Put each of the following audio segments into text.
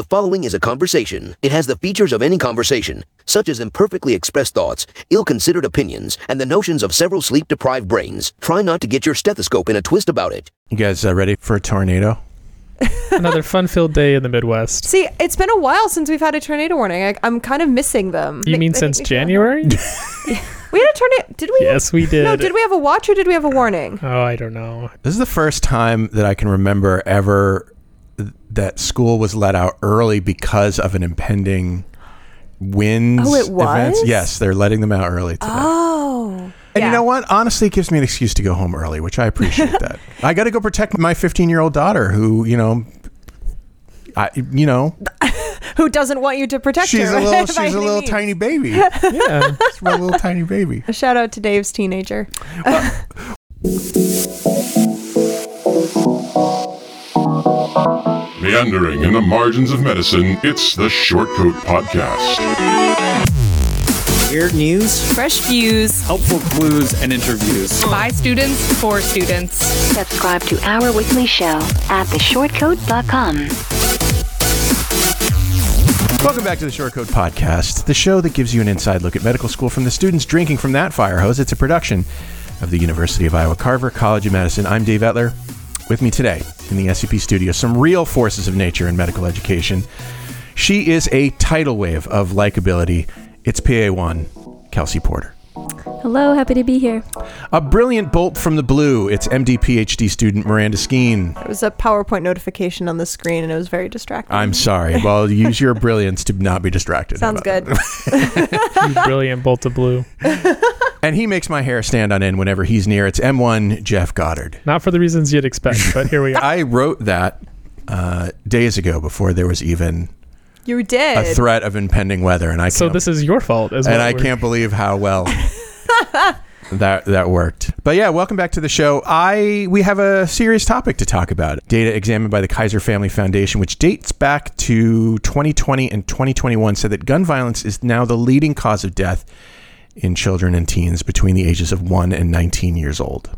The following is a conversation. It has the features of any conversation, such as imperfectly expressed thoughts, ill considered opinions, and the notions of several sleep deprived brains. Try not to get your stethoscope in a twist about it. You guys uh, ready for a tornado? Another fun-filled day in the Midwest. See, it's been a while since we've had a tornado warning. I, I'm kind of missing them. You They- mean they since make January? We had a tornado. Did we? yes, we did. No, did we have a watch or did we have a warning? Oh, I don't know. This is the first time that I can remember ever th- that school was let out early because of an impending winds. Oh, it events. was? Yes, they're letting them out early today. Oh. and yeah. you know what? Honestly, it gives me an excuse to go home early, which I appreciate that. I got to go protect my 15 year old daughter who, you know, I, you know, Who doesn't want you to protect she's her? a little, she's a little means? tiny baby. Yeah. She's a little tiny baby. A shout out to Dave's teenager. Meandering in the margins of medicine, it's the Shortcoat Podcast. Weird news, Fresh views helpful clues, and interviews. by students for students. Subscribe to our weekly show at theshortcoat.com. Welcome back to the Shortcoat Podcast, the show that gives you an inside look at medical school from the students drinking from that fire hose. It's a production of the University of Iowa Carver College of Medicine. I'm Dave Etler. With me today in the SCP studio, some real forces of nature in medical education. She is a tidal wave of likability. It's PA1, Kelsey Porter. Hello, happy to be here. A brilliant bolt from the blue. It's MD PhD student Miranda Skeen. There was a PowerPoint notification on the screen and it was very distracting. I'm sorry. Well, use your brilliance to not be distracted. Sounds good. that? You brilliant bolt of blue. And he makes my hair stand on end whenever he's near. It's M1 Jeff Goddard. Not for the reasons you'd expect, but here we are. I wrote that uh, days ago before there was even You did. a threat of impending weather, and I So can't, this is your fault as and. I We're- can't believe how well that that worked. But yeah, welcome back to the show. I we have a serious topic to talk about. Data examined by the Kaiser Family Foundation, which dates back to 2020 and 2021, said that gun violence is now the leading cause of death in children and teens between the ages of 1 and 19 years old.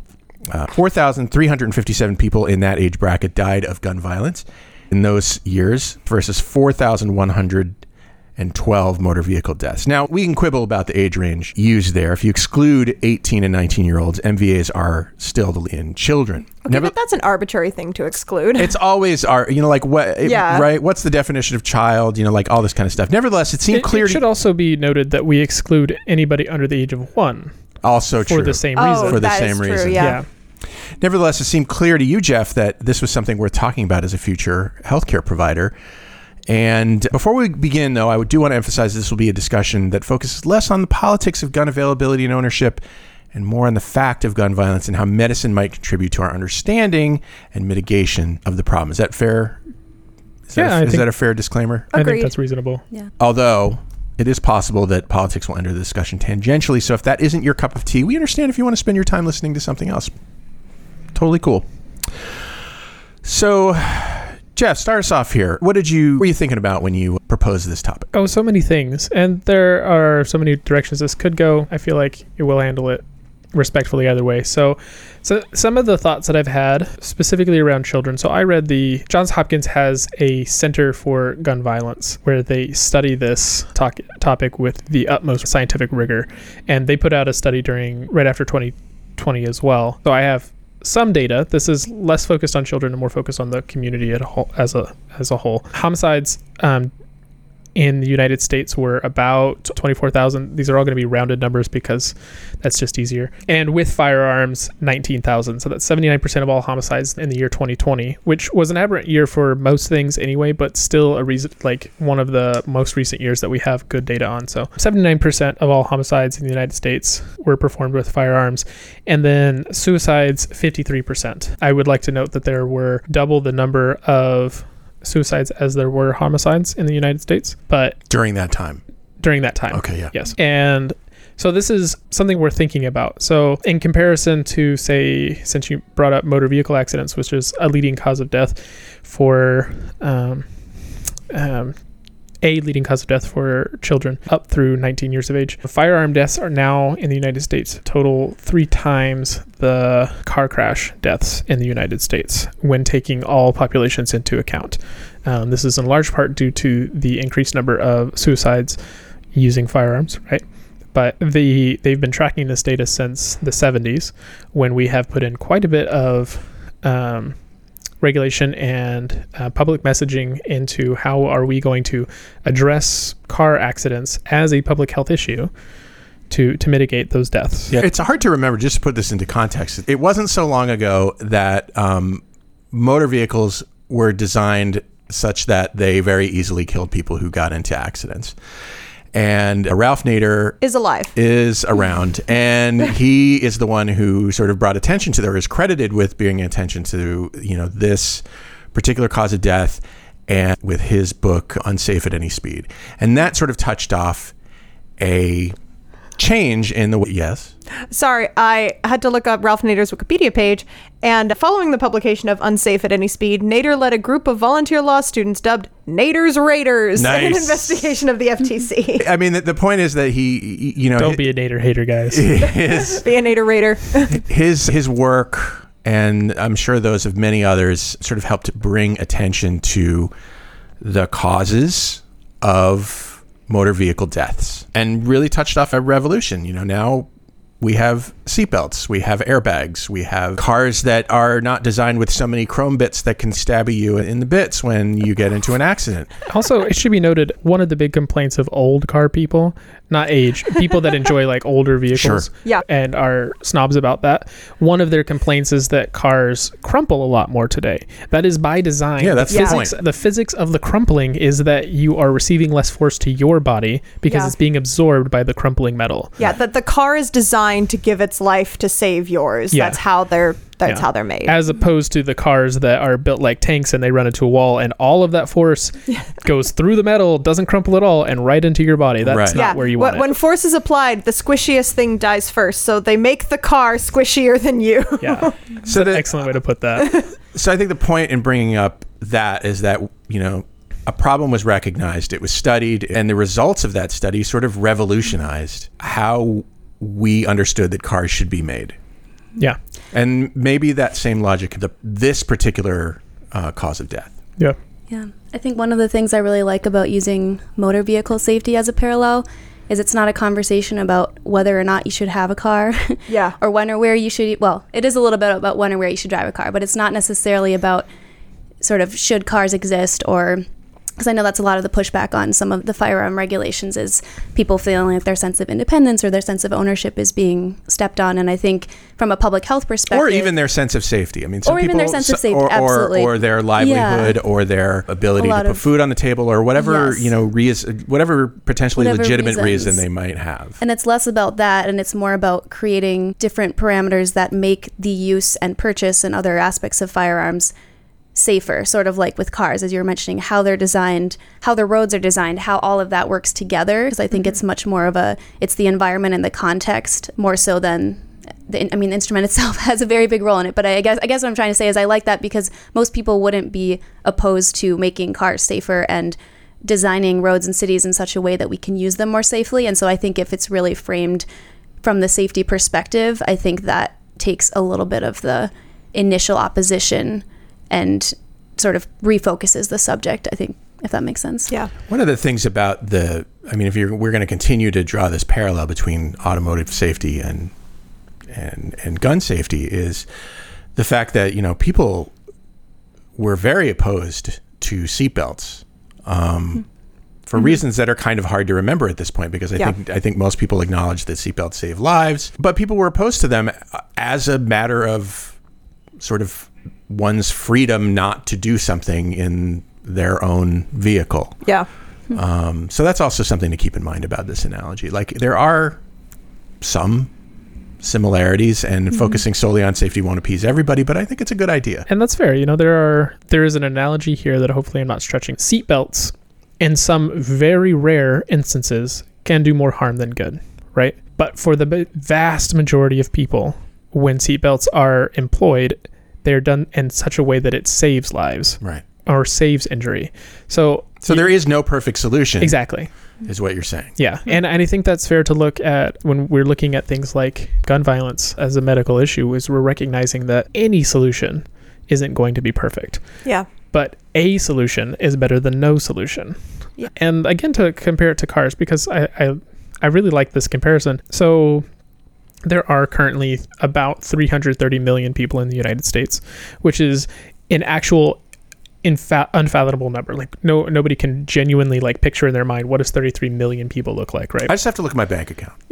Uh, 4,357 people in that age bracket died of gun violence in those years versus 4,112 motor vehicle deaths. Now, we can quibble about the age range used there. If you exclude 18 and 19 year olds, MVAs are still the lead in children. okay, but that's an arbitrary thing to exclude. it's always our, you know, like what, Yeah. right? What's the definition of child? You know, like all this kind of stuff. Nevertheless, it seemed It, clear it should to also be noted that we exclude anybody under the age of one also for true. the same oh, reason. For the that is same true, reason. Yeah. Nevertheless, it seemed clear to you, Jeff, that this was something worth talking about as a future healthcare provider. And before we begin, though, I do want to emphasize this will be a discussion that focuses less on the politics of gun availability and ownership and more on the fact of gun violence and how medicine might contribute to our understanding and mitigation of the problem. Is that fair? Is, Yeah, that, I a, is think- that a fair disclaimer? I think that's reasonable. Yeah. Although it is possible that politics will enter the discussion tangentially. So if that isn't your cup of tea, we understand if you want to spend your time listening to something else. Totally cool. So, Jeff, start us off here. What did you were you thinking about when you proposed this topic? Oh, so many things. And there are so many directions this could go. I feel like it will handle it respectfully either way. So, so some of the thoughts that I've had specifically around children. So I read the Johns Hopkins has a Center for Gun Violence where they study this topic with the utmost scientific rigor, and they put out a study during right after 2020 as well. So I have some data. This is less focused on children and more focused on the community whole, as a as a whole. Homicides um, in the United States were about 24,000. These are all going to be rounded numbers because that's just easier. And with firearms, 19,000. So that's 79% of all homicides in the year 2020, which was an aberrant year for most things anyway, but still a reason like one of the most recent years that we have good data on. So 79% of all homicides in the United States were performed with firearms. And then suicides, 53%. I would like to note that there were double the number of suicides as there were homicides in the United States, but During that time. during that time. Okay, yeah. Yes. And so this is something we're thinking about. So in comparison to say since you brought up motor vehicle accidents, which is a leading cause of death for um, um, a leading cause of death for children up through 19 years of age. Firearm deaths are now in the United States total three times the car crash deaths in the United States when taking all populations into account. Um, this is in large part due to the increased number of suicides using firearms, right? But the they've been tracking this data since the 70s, when we have put in quite a bit of um, regulation and uh, public messaging into how are we going to address car accidents as a public health issue to to mitigate those deaths. Yeah, it's hard to remember. Just to put this into context, it wasn't so long ago that um, motor vehicles were designed such that they very easily killed people who got into accidents. And Ralph Nader Is alive. is around, and he is the one who sort of brought attention to, or is credited with bringing attention to, you know, this particular cause of death, and with his book "Unsafe at Any Speed," and that sort of touched off a change in the way. Yes. Sorry, I had to look up Ralph Nader's Wikipedia page, and following the publication of Unsafe at Any Speed, Nader led a group of volunteer law students dubbed Nader's Raiders in an investigation of the FTC. I mean, the, the point is that he, you know, Don't be a Nader hater, guys. his Be a Nader Raider. his his work, and I'm sure those of many others, sort of helped bring attention to the causes of motor vehicle deaths, and really touched off a revolution. You know, now we have seatbelts, we have airbags, we have cars that are not designed with so many chrome bits that can stab you in the bits when you get into an accident. also, it should be noted one of the big complaints of old car people, not age, people that enjoy like older vehicles Yeah. and are snobs about that. One of their complaints is that cars crumple a lot more today. That is by design. Yeah, that's the the physics. The physics of the crumpling is that you are receiving less force to your body because Yeah. it's being absorbed by the crumpling metal. yeah, that the car is designed to give its life to save yours. Yeah. That's how they're that's Yeah. how they're made. As opposed to the cars that are built like tanks and they run into a wall and all of that force goes through the metal, doesn't crumple at all, and right into your body. That's Right. not yeah, where you wh- want it. when force is applied, the squishiest thing dies first. So they make the car squishier than you. yeah. So that, Excellent way to put that. So I think the point in bringing up that is that you know a problem was recognized, it was studied, and the results of that study sort of revolutionized how we understood that cars should be made. Yeah. And maybe that same logic, the this particular uh, cause of death. Yeah. Yeah. I think one of the things I really like about using motor vehicle safety as a parallel is it's not a conversation about whether or not you should have a car Yeah. or when or where you should well, it is a little bit about when or where you should drive a car, but it's not necessarily about sort of should cars exist or because I know that's a lot of the pushback on some of the firearm regulations is people feeling like their sense of independence or their sense of ownership is being stepped on. And I think from a public health perspective, Or even their sense of safety. I mean, some Or even their sense of safety, or, or, absolutely. or their livelihood, or their ability to put of- food on the table, or whatever Yes. you know, reas- whatever potentially Whatever legitimate reason they might have. And it's less about that and it's more about creating different parameters that make the use and purchase and other aspects of firearms safer, sort of like with cars, as you were mentioning, how they're designed, how the roads are designed, how all of that works together. Because I think mm-hmm. it's much more of a, it's the environment and the context more so than. The, I mean, the instrument itself has a very big role in it, but I guess I guess what I'm trying to say is I like that because most people wouldn't be opposed to making cars safer and designing roads and cities in such a way that we can use them more safely. And so I think if it's really framed from the safety perspective, I think that takes a little bit of the initial opposition and sort of refocuses the subject. I think if that makes sense. Yeah. One of the things about the, I mean, if you're, we're going to continue to draw this parallel between automotive safety and and and gun safety is the fact that you know people were very opposed to seatbelts um, for reasons that are kind of hard to remember at this point because I Yeah. think I think most people acknowledge that seatbelts save lives, but people were opposed to them as a matter of sort of one's freedom not to do something in their own vehicle. Yeah. Um, so that's also something to keep in mind about this analogy. Like there are some similarities, and focusing solely on safety won't appease everybody, but I think it's a good idea. And that's fair. You know, there are there is an analogy here that hopefully I'm not stretching. Seatbelts, in some very rare instances, can do more harm than good, right? But for the vast majority of people, when seatbelts are employed, they're done in such a way that it saves lives Right. or saves injury. So So there is no perfect solution. exactly. is what you're saying. Yeah, hmm. and, and I think that's fair to look at when we're looking at things like gun violence as a medical issue. Is we're recognizing that any solution isn't going to be perfect. Yeah. but a solution is better than no solution. Yeah. And again, to compare it to cars, because I, I, I really like this comparison. So there are currently about 330 million people in the United States, which is an actual infa- unfathomable number. Like no nobody can genuinely like picture in their mind what does 33 million people look like, right? I just have to look at my bank account.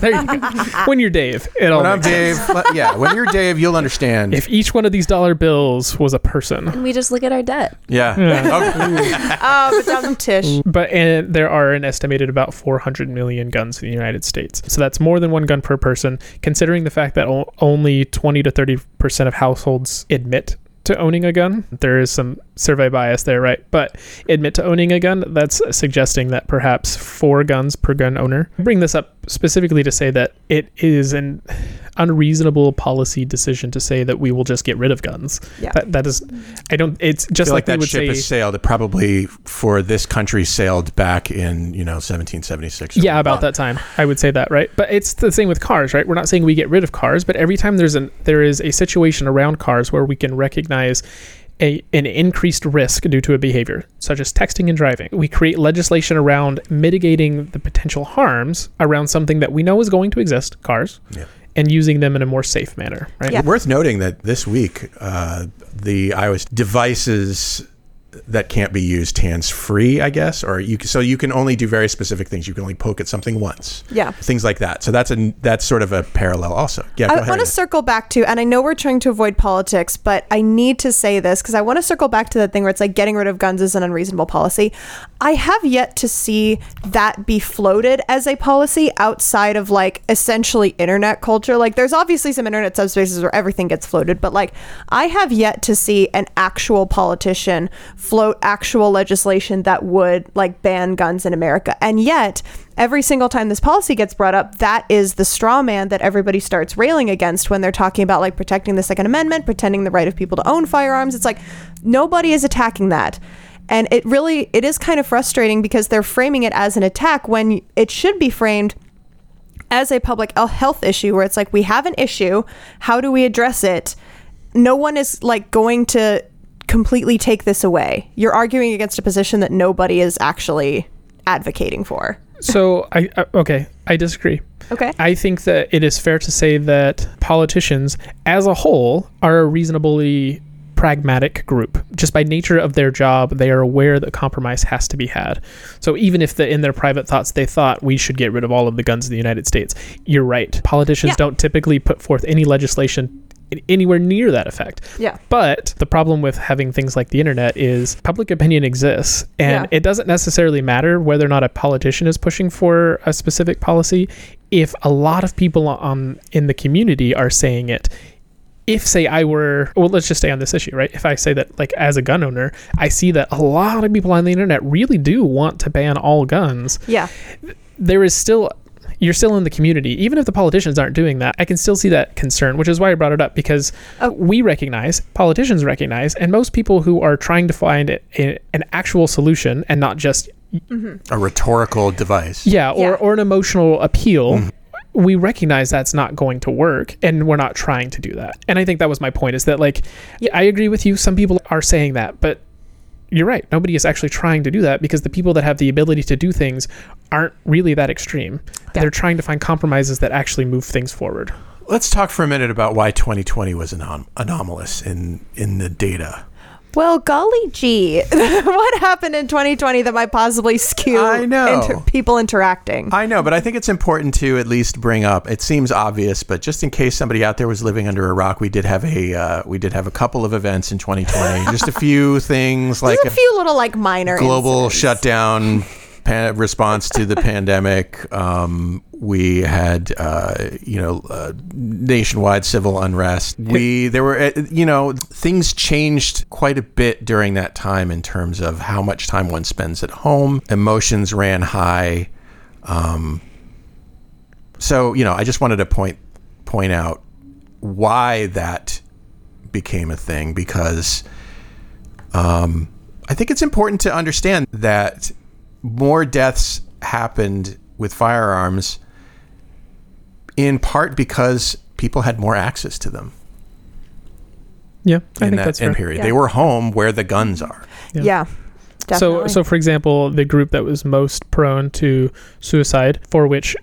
there you go. when you're Dave, it all When I'm makes sense. Dave, let- yeah, when you're Dave, you'll understand. If each one of these dollar bills was a person, And we just look at our debt. yeah. Yeah. Okay. Oh. oh, but down Tish. but and there are an estimated about 400 million guns in the United States. So that's more than one gun per person, considering the fact that o- only 20 to 30 percent of households admit to owning a gun. There is some survey bias there, right? But admit to owning a gun, that's suggesting that perhaps four guns per gun owner. I bring this up specifically to say that it is an unreasonable policy decision to say that we will just get rid of guns. Yeah. That, that is, I don't, it's I just feel like, like, that would ship say. has sailed. It probably for this country sailed back in you know 1776. Yeah, something. about that time, I would say that, right? But it's the same with cars, right? We're not saying we get rid of cars, but every time there's an there is a situation around cars where we can recognize a, an increased risk due to a behavior, such as texting and driving. We create legislation around mitigating the potential harms around something that we know is going to exist, cars, Yeah. And using them in a more safe manner, right? Yeah. Worth noting that this week, uh, the iOS devices that can't be used hands free, I guess, or you can, so you can only do very specific things. You can only poke at something once. Yeah. things like that. So that's a that's sort of a parallel, also. Yeah, I want to circle back to, and I know we're trying to avoid politics, but I need to say this because I want to circle back to that thing where it's like getting rid of guns is an unreasonable policy. I have yet to see that be floated as a policy outside of like essentially internet culture. Like, there's obviously some internet subspaces where everything gets floated, but like, I have yet to see an actual politician float actual legislation that would like ban guns in America. And yet, every single time this policy gets brought up, that is the straw man that everybody starts railing against when they're talking about like protecting the Second Amendment, protecting the right of people to own firearms. It's like nobody is attacking that. And it really it is kind of frustrating because they're framing it as an attack when it should be framed as a public health issue where it's like we have an issue, how do we address it? No one is like going to completely take this away. You're arguing against a position that nobody is actually advocating for. So I, okay, I disagree. Okay. I think that it is fair to say that politicians, as a whole, are a reasonably pragmatic group. Just by nature of their job, they are aware that compromise has to be had. So even if the, in their private thoughts they thought we should get rid of all of the guns in the United States, you're right. Politicians Yeah. don't typically put forth any legislation anywhere near that effect. Yeah. But the problem with having things like the internet is public opinion exists, and Yeah. it doesn't necessarily matter whether or not a politician is pushing for a specific policy. If a lot of people on in the community are saying it, if say I were well, let's just stay on this issue, right? If I say that like as a gun owner, I see that a lot of people on the internet really do want to ban all guns Yeah. there is still you're still in the community even if the politicians aren't doing that i can still see that concern which is why i brought it up because Oh. we recognize politicians recognize and most people who are trying to find a, a- an actual solution and not just mm-hmm. a rhetorical device. yeah or, Yeah. or an emotional appeal mm-hmm. we recognize that's not going to work and we're not trying to do that and i think that was my point is that like yeah, i agree with you some people are saying that but you're right. Nobody is actually trying to do that because the people that have the ability to do things aren't really that extreme. They're trying to find compromises that actually move things forward. Let's talk for a minute about why 2020 was anom- anomalous in in the data. Well, golly gee, what happened in 2020 that might possibly skew I know. inter- people interacting? I know, but I think it's important to at least bring up. It seems obvious, but just in case somebody out there was living under a rock, we did have a uh, we did have a couple of events in 2020. just a few things like There's a few little like minor global incidents. shutdown pan- response to the pandemic. Um, we had, uh, you know, uh, nationwide civil unrest. We there were, uh, you know, things changed quite a bit during that time in terms of how much time one spends at home. Emotions ran high. Um, so you know, I just wanted to point point out why that became a thing because um, I think it's important to understand that more deaths happened with firearms in part because people had more access to them. Yeah, I in think that that's end fair. period. Yeah. They were home where the guns are. Yeah. Yeah. So, so for example, the group that was most prone to suicide, for which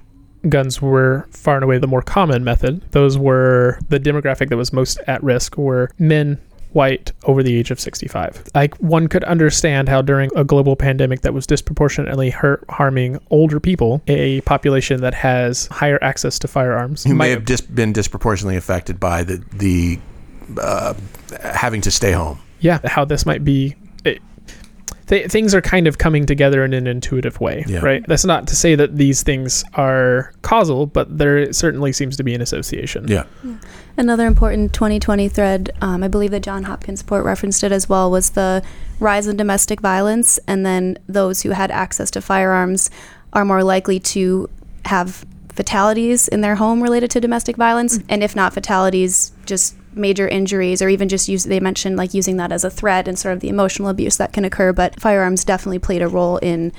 guns were far and away the more common method, those were the demographic that was most at risk were men white over the age of 65. Like one could understand how during a global pandemic that was disproportionately hurt harming older people, a population that has higher access to firearms Who may might- have dis- been disproportionately affected by the the uh, having to stay home. yeah, how this might be. It, th- things are kind of coming together in an intuitive way, Yeah. right? That's not to say that these things are causal, but there certainly seems to be an association. Yeah. Another important 2020 thread, um, I believe the John Hopkins report referenced it as well, was the rise in domestic violence, and then those who had access to firearms are more likely to have fatalities in their home related to domestic violence, and if not fatalities, just major injuries, or even just use. They mentioned like using that as a threat and sort of the emotional abuse that can occur. But firearms definitely played a role in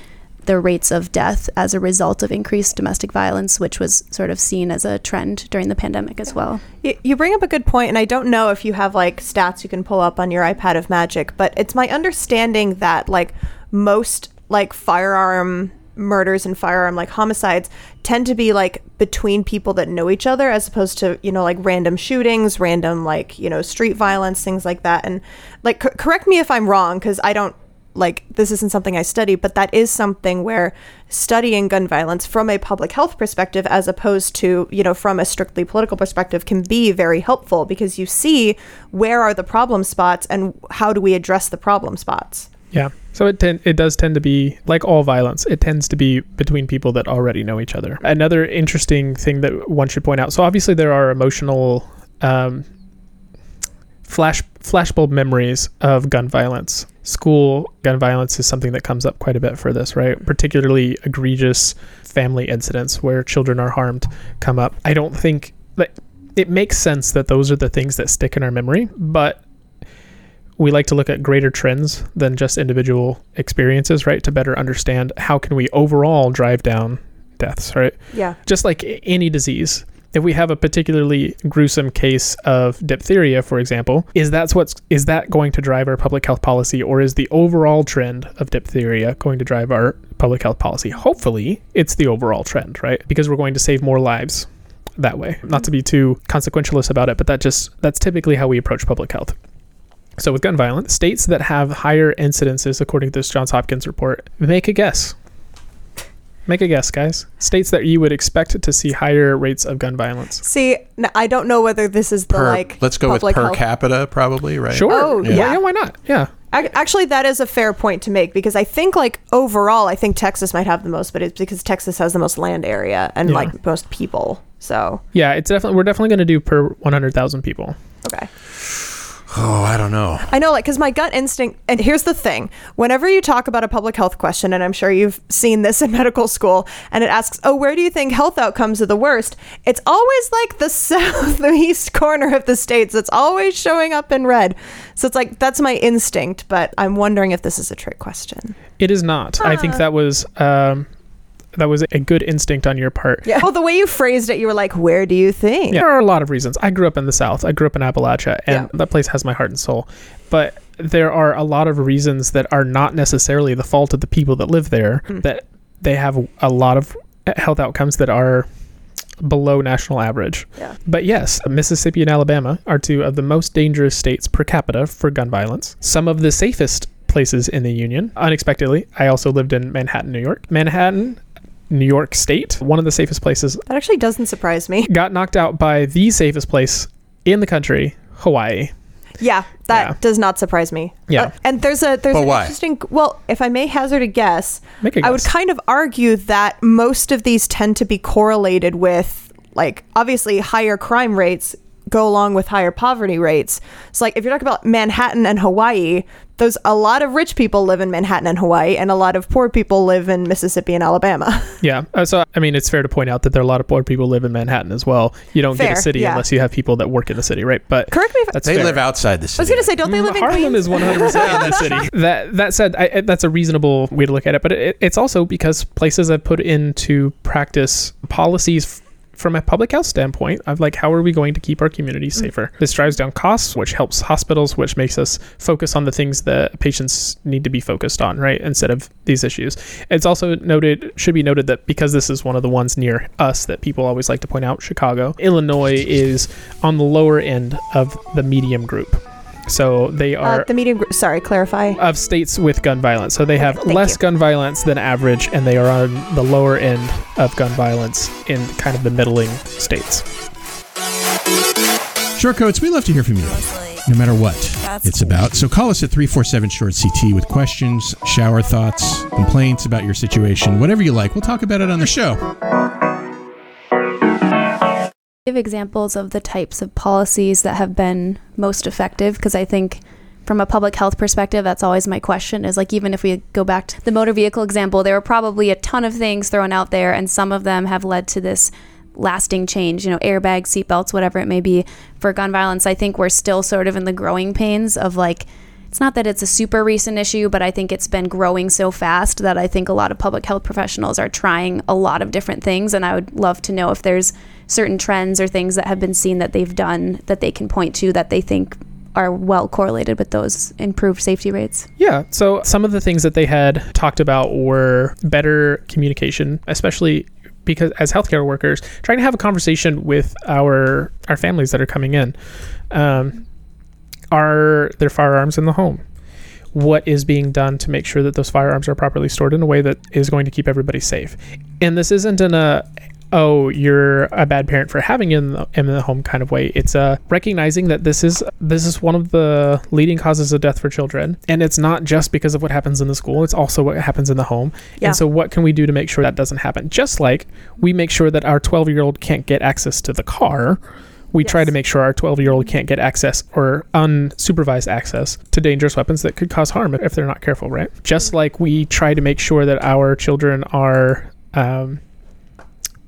the rates of death as a result of increased domestic violence, which was sort of seen as a trend during the pandemic as well. You bring up a good point, and I don't know if you have like stats you can pull up on your iPad of Magic, but it's my understanding that like most like firearm murders and firearm like homicides tend to be like between people that know each other as opposed to you know like random shootings random like you know street violence things like that and like c- correct me if i'm wrong because i don't like this isn't something I study, but that is something where studying gun violence from a public health perspective, as opposed to you know from a strictly political perspective, can be very helpful because you see where are the problem spots and how do we address the problem spots. Yeah. So it ten- it does tend to be like all violence. It tends to be between people that already know each other. Another interesting thing that one should point out. So obviously there are emotional um, flash flashbulb memories of gun violence. School gun violence is something that comes up quite a bit for this, right? Particularly egregious family incidents where children are harmed come up. I don't think that it makes sense that those are the things that stick in our memory, but we like to look at greater trends than just individual experiences, right? To better understand how can we overall drive down deaths, right? Yeah. Just like any disease, if we have a particularly gruesome case of diphtheria, for example, is that's what's is that going to drive our public health policy, or is the overall trend of diphtheria going to drive our public health policy? Hopefully, it's the overall trend, right? Because we're going to save more lives that way. Not to be too consequentialist about it, but that just that's typically how we approach public health. So with gun violence, states that have higher incidences, according to this Johns Hopkins report, make a guess. Make a guess, guys. States that you would expect to see higher rates of gun violence. See, I don't know whether this is the Per, like. let's go with per health- capita, probably, right? Sure. Oh, yeah. yeah. Why not? Yeah. Actually, that is a fair point to make because I think, like, overall, I think Texas might have the most, but it's because Texas has the most land area and, Yeah. like, most people. So, Yeah, it's definitely we're definitely going to do per 100,000 people. okay. Oh, I don't know. I know, like, because my gut instinct, and here's the thing whenever you talk about a public health question, and I'm sure you've seen this in medical school, and it asks, oh, where do you think health outcomes are the worst? It's always like the southeast corner of the states. It's always showing up in red. So it's like, that's my instinct, but I'm wondering if this is a trick question. It is not. I think that was um that was a good instinct on your part. Yeah. Well, the way you phrased it, you were like, where do you think? Yeah, there are a lot of reasons. I grew up in the South. I grew up in Appalachia, and Yeah. that place has my heart and soul. But there are a lot of reasons that are not necessarily the fault of the people that live there. Hmm. That they have a lot of health outcomes that are below national average. Yeah. But yes, Mississippi and Alabama are two of the most dangerous states per capita for gun violence. Some of the safest places in the union. Unexpectedly, I also lived in Manhattan, New York. Manhattan, New York State, one of the safest places That actually doesn't surprise me. got knocked out by the safest place in the country, Hawaii. Yeah, that Yeah. does not surprise me. Yeah. Uh, and there's a there's But an why? interesting. Well, if I may hazard a guess, Make a I would kind of argue that most of these tend to be correlated with, like, obviously higher crime rates go along with higher poverty rates. So, like, if you're talking about Manhattan and Hawaii, those a lot of rich people live in Manhattan and Hawaii, and a lot of poor people live in Mississippi and Alabama. Yeah. Uh, so, I mean, it's fair to point out that there are a lot of poor people live in Manhattan as well. You don't get a city yeah. unless you have people that work in the city, right? But Correct me if that's They fair. live outside the city. I was gonna say, don't they Mm, live in Harlem Queens? is 100% in the city. That that said, I, I- that's a reasonable way to look at it. But it, it's also because places have put into practice policies f- from a public health standpoint of like how are we going to keep our communities mm. safer? This drives down costs which helps hospitals which makes us focus on the things that patients need to be focused on right instead of these issues. It's also noted should be noted that because this is one of the ones near us that people always like to point out chicago illinois is on the lower end of the medium group so they are Uh, the medium group. Sorry, clarify. of states with gun violence. So they have thank less you. gun violence than average, and they are on the lower end of gun violence in kind of the middling states. Short coats, we love to hear from you, no matter what it's about. So call us at 347 Short CT with questions, shower thoughts, complaints about your situation, whatever you like. We'll talk about it on the show. Give examples of the types of policies that have been most effective because I think from a public health perspective that's always my question is like even if we go back to the motor vehicle example there were probably a ton of things thrown out there and some of them have led to this lasting change you know airbags seatbelts whatever it may be. For gun violence I think we're still sort of in the growing pains of like it's not that it's a super recent issue, but I think it's been growing so fast that I think a lot of public health professionals are trying a lot of different things. And I would love to know if there's certain trends or things that have been seen that they've done that they can point to that they think are well correlated with those improved safety rates. Yeah. So some of the things that they had talked about were better communication, especially because as healthcare workers, trying to have a conversation with our our families that are coming in. Um, are there firearms in the home? What is being done to make sure that those firearms are properly stored in a way that is going to keep everybody safe? And this isn't in a oh you're a bad parent for having in the, in the home kind of way it's uh, recognizing that this is this is one of the leading causes of death for children and it's not just because of what happens in the school it's also what happens in the home Yeah. and so what can we do to make sure that doesn't happen just like we make sure that our 12 year old can't get access to the car we try to make sure our 12 year old can't get access or unsupervised access to dangerous weapons that could cause harm if they're not careful, right? Just like we try to make sure that our children are um,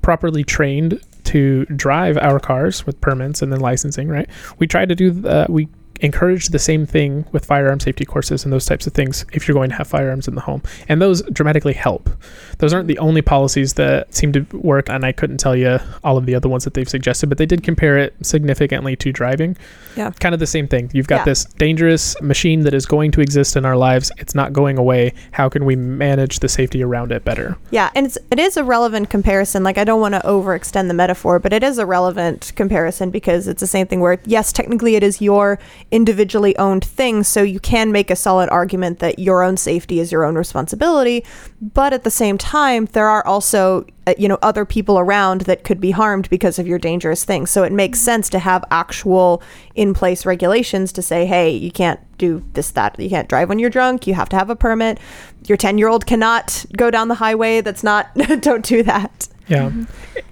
properly trained to drive our cars with permits and then licensing, right? We try to do the, we encourage the same thing with firearm safety courses and those types of things if you're going to have firearms in the home. And those dramatically help. Those aren't the only policies that seem to work, and I couldn't tell you all of the other ones that they've suggested, but they did compare it significantly to driving. Yeah. Kind of the same thing. You've got Yeah. this dangerous machine that is going to exist in our lives. It's not going away. How can we manage the safety around it better? Yeah, and it's it is a relevant comparison. Like I don't want to overextend the metaphor, but it is a relevant comparison because it's the same thing where yes, technically it is your individually owned thing, so you can make a solid argument that your own safety is your own responsibility, but at the same time there are also uh, you know other people around that could be harmed because of your dangerous thing. So it makes sense to have actual in place regulations to say, "Hey, you can't do this that. You can't drive when you're drunk. You have to have a permit. Your 10-year-old cannot go down the highway. That's not don't do that." Yeah. Mm-hmm.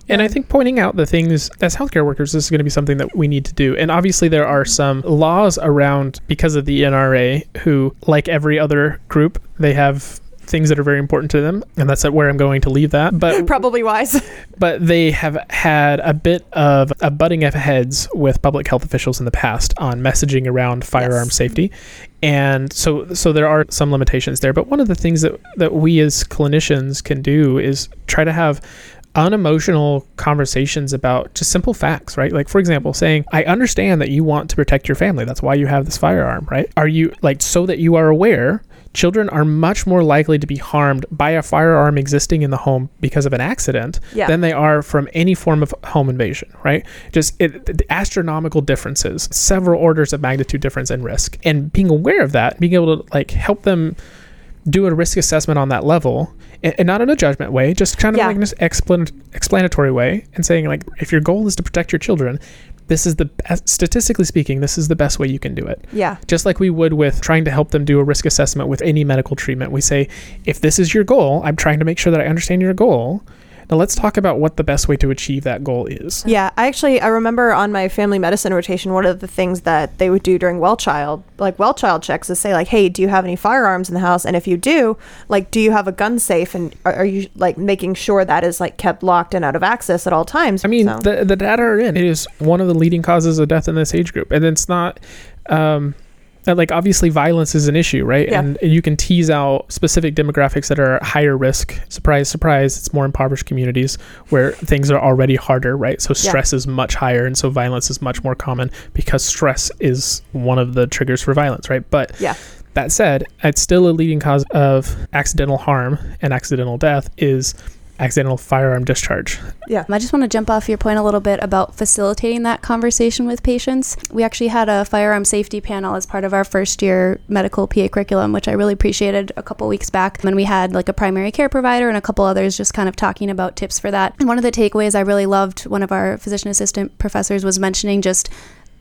And I think pointing out the things as healthcare workers, this is going to be something that we need to do. And obviously, there are some laws around because of the NRA, who, like every other group, they have things that are very important to them. And that's where I'm going to leave that. But Probably wise. but they have had a bit of a butting of heads with public health officials in the past on messaging around firearm Yes. safety and so so there are some limitations there but one of the things that that we as clinicians can do is try to have unemotional conversations about just simple facts right like for example saying i understand that you want to protect your family that's why you have this firearm right are you like so that you are aware children are much more likely to be harmed by a firearm existing in the home because of an accident Yeah. than they are from any form of home invasion, right? Just it, the astronomical differences, several orders of magnitude difference in risk. And being aware of that, being able to like help them do a risk assessment on that level and, and not in a judgment way, just kind of Yeah. like an explan- explanatory way and saying like if your goal is to protect your children, this is the best, statistically speaking, this is the best way you can do it yeah. just like we would with trying to help them do a risk assessment with any medical treatment. We say, if this is your goal, I'm trying to make sure that I understand your goal. Now let's talk about what the best way to achieve that goal is. Yeah, I actually I remember on my family medicine rotation one of the things that they would do during well child like well child checks is say like, "Hey, do you have any firearms in the house? And if you do, like do you have a gun safe and are, are you like making sure that is like kept locked and out of access at all times?" I mean, So- the the data are in. It is one of the leading causes of death in this age group, and it's not. Um, like obviously violence is an issue, right? Yeah. And you can tease out specific demographics that are higher risk. Surprise, surprise, it's more impoverished communities where things are already harder, right? So Yeah. stress is much higher and so violence is much more common because stress is one of the triggers for violence, right? But Yeah. that said, it's still a leading cause of accidental harm and accidental death is accidental firearm discharge. Yeah. I just want to jump off your point a little bit about facilitating that conversation with patients. We actually had a firearm safety panel as part of our first year medical PA curriculum, which I really appreciated a couple weeks back. And we had like a primary care provider and a couple others just kind of talking about tips for that. And one of the takeaways I really loved, one of our physician assistant professors was mentioning just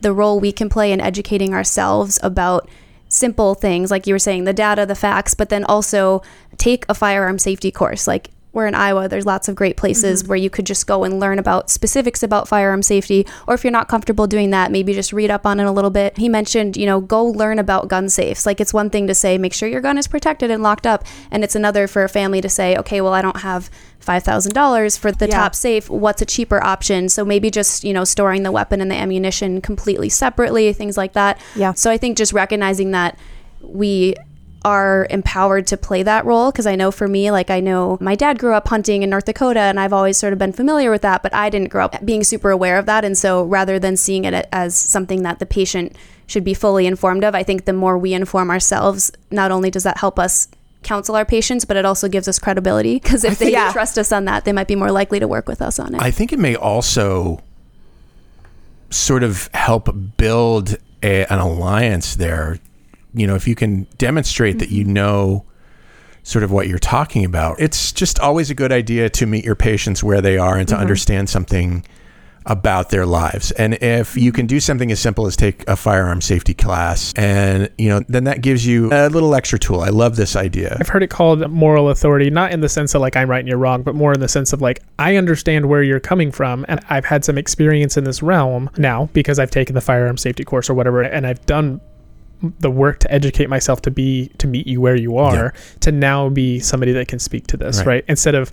the role we can play in educating ourselves about simple things like you were saying the data the facts but then also take a firearm safety course like we're in Iowa, there's lots of great places mm-hmm. where you could just go and learn about specifics about firearm safety. Or if you're not comfortable doing that, maybe just read up on it a little bit. He mentioned, you know, go learn about gun safes. Like it's one thing to say, make sure your gun is protected and locked up. And it's another for a family to say, okay, well, I don't have $5,000 for the Yeah. top safe. What's a cheaper option? So maybe just, you know, storing the weapon and the ammunition completely separately, things like that. Yeah. So I think just recognizing that we are empowered to play that role because I know for me like I know my dad grew up hunting in North Dakota and I've always sort of been familiar with that but I didn't grow up being super aware of that and so rather than seeing it as something that the patient should be fully informed of I think the more we inform ourselves not only does that help us counsel our patients but it also gives us credibility because if they Yeah. trust us on that they might be more likely to work with us on it I think it may also sort of help build a, an alliance there. You know, if you can demonstrate that you mm-hmm. know sort of what you're talking about, it's just always a good idea to meet your patients where they are and to mm-hmm. understand something about their lives. And if you can do something as simple as take a firearm safety class and, you know, then that gives you a little extra tool. I love this idea. I've heard it called moral authority, not in the sense of like I'm right and you're wrong, but more in the sense of like I understand where you're coming from and I've had some experience in this realm now because I've taken the firearm safety course or whatever and I've done the work to educate myself to be to meet you where you are to now be somebody that can speak to this, Right. right? Instead of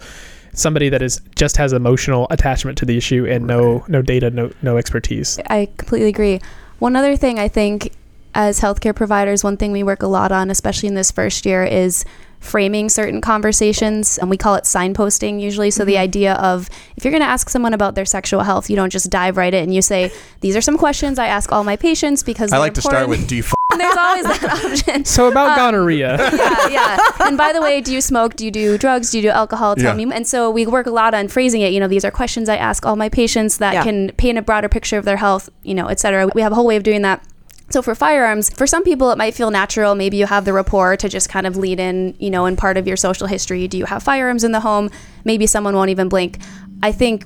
somebody that is just has emotional attachment to the issue and no no data, no no expertise. I completely agree. One other thing I think as healthcare providers, one thing we work a lot on, especially in this first year, is framing certain conversations and we call it signposting usually so the mm-hmm. idea of if you're going to ask someone about their sexual health you don't just dive right in you say these are some questions i ask all my patients because I they're like to start with do you f- And there's always that option So about um, gonorrhea. yeah, yeah. And by the way, do you smoke? Do you do drugs? Do you do alcohol? Tell Yeah. me. And so we work a lot on phrasing it. You know, these are questions I ask all my patients that Yeah. can paint a broader picture of their health, you know, et cetera. We have a whole way of doing that. So for firearms, for some people it might feel natural. Maybe you have the rapport to just kind of lead in, you know, in part of your social history. Do you have firearms in the home? Maybe someone won't even blink. I think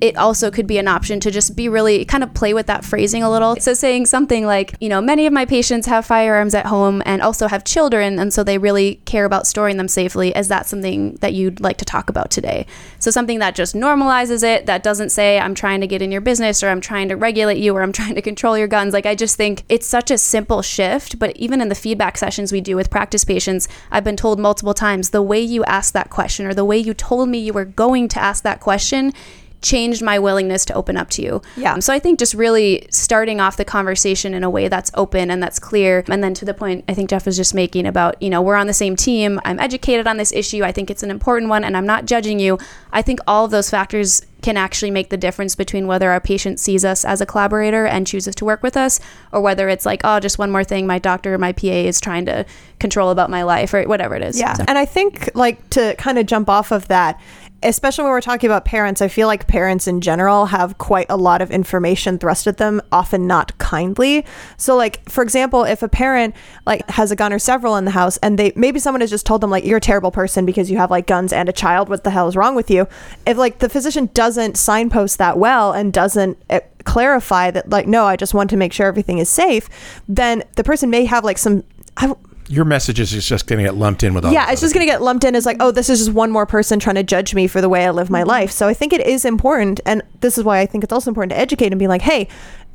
it also could be an option to just be really kind of play with that phrasing a little. So saying something like, you know, many of my patients have firearms at home and also have children, and so they really care about storing them safely. Is that something that you'd like to talk about today? So something that just normalizes it, that doesn't say, I'm trying to get in your business or I'm trying to regulate you or I'm trying to control your guns. Like, I just think it's such a simple shift. But even in the feedback sessions we do with practice patients, I've been told multiple times the way you asked that question or the way you told me you were going to ask that question changed my willingness to open up to you. Yeah. Um, so I think just really starting off the conversation in a way that's open and that's clear. And then to the point I think Jeff was just making about, you know, we're on the same team. I'm educated on this issue. I think it's an important one and I'm not judging you. I think all of those factors can actually make the difference between whether our patient sees us as a collaborator and chooses to work with us or whether it's like, oh, just one more thing my doctor or my PA is trying to control about my life or whatever it is. Yeah. So- And I think, like, to kind of jump off of that, especially when we're talking about parents, I feel like parents in general have quite a lot of information thrust at them, often not kindly. So, like, for example, if a parent, like, has a gun or several in the house and they maybe someone has just told them, like, you're a terrible person because you have, like, guns and a child, what the hell is wrong with you? If, like, the physician doesn't signpost that well and doesn't, eh, clarify that like no i just want to make sure everything is safe then the person may have like some I, your messages is just going to get lumped in with all yeah, it's just going to get lumped in as like, oh, this is just one more person trying to judge me for the way I live my mm-hmm. life. So I think it is important, and this is why I think it's also important to educate and be like, hey,